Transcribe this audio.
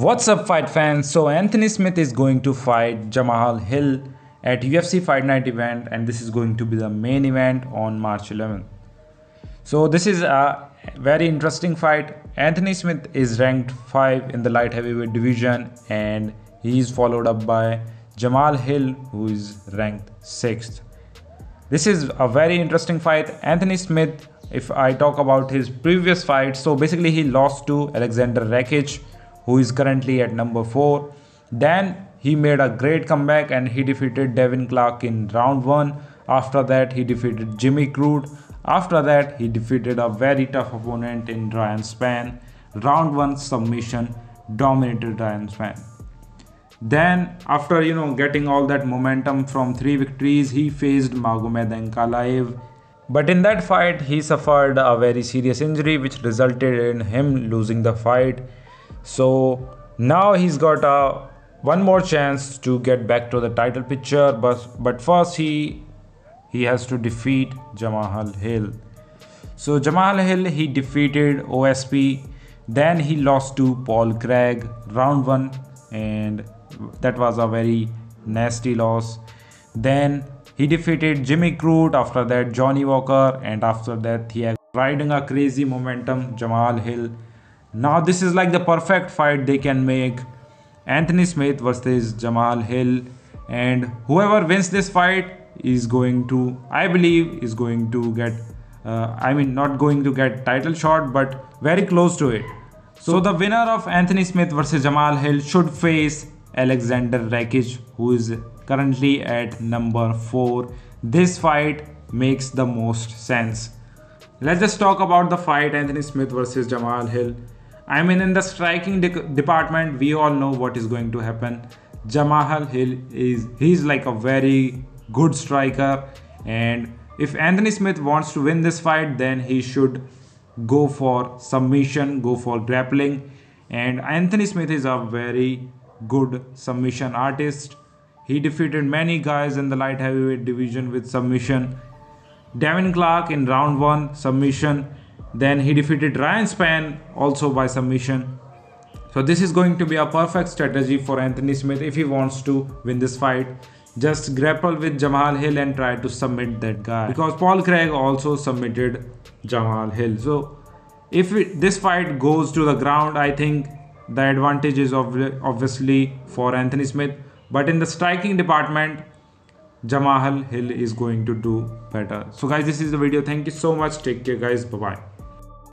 What's up fight fans? So Anthony Smith is going to fight Jamal Hill at UFC Fight Night event and this is going to be the main event on March 11th. So this is a very interesting fight. Anthony Smith is ranked 5 in the light heavyweight division and he is followed up by Jamal Hill who is ranked 6th. This is a very interesting fight. Anthony Smith if I talk about his previous fight, so basically he lost to Alexander Rakic who is currently at number 4. Then he made a great comeback and he defeated Devin Clark in round 1. After that, he defeated Jimmy Crute. After that, he defeated a very tough opponent in Ryan Spann. Round 1 submission dominated Ryan Spann. Then, after you know getting all that momentum from three victories, he faced Magomed Ankalaev. But in that fight, he suffered a very serious injury, which resulted in him losing the fight. So now he's got a one more chance to get back to the title picture, but but first he he has to defeat Jamal Hill. So Jamal Hill he defeated OSP, then he lost to Paul Craig round one, and that was a very nasty loss. Then he defeated Jimmy Crute, after that Johnny Walker, and after that he had riding a crazy momentum Jamal Hill now this is like the perfect fight they can make. Anthony Smith versus Jamal Hill and whoever wins this fight is going to I believe is going to get uh, I mean not going to get title shot but very close to it. So the winner of Anthony Smith versus Jamal Hill should face Alexander Rakic who is currently at number 4. This fight makes the most sense. Let's just talk about the fight Anthony Smith versus Jamal Hill. I mean, in the striking de- department, we all know what is going to happen. Jamahal Hill is he's like a very good striker, and if Anthony Smith wants to win this fight, then he should go for submission, go for grappling. And Anthony Smith is a very good submission artist. He defeated many guys in the light heavyweight division with submission. Devin Clark in round one submission then he defeated Ryan Spann also by submission. So this is going to be a perfect strategy for Anthony Smith if he wants to win this fight. Just grapple with Jamal Hill and try to submit that guy. Because Paul Craig also submitted Jamal Hill. So if it, this fight goes to the ground, I think the advantage is obviously for Anthony Smith. But in the striking department, Jamal Hill is going to do better. So guys, this is the video. Thank you so much. Take care guys. Bye-bye.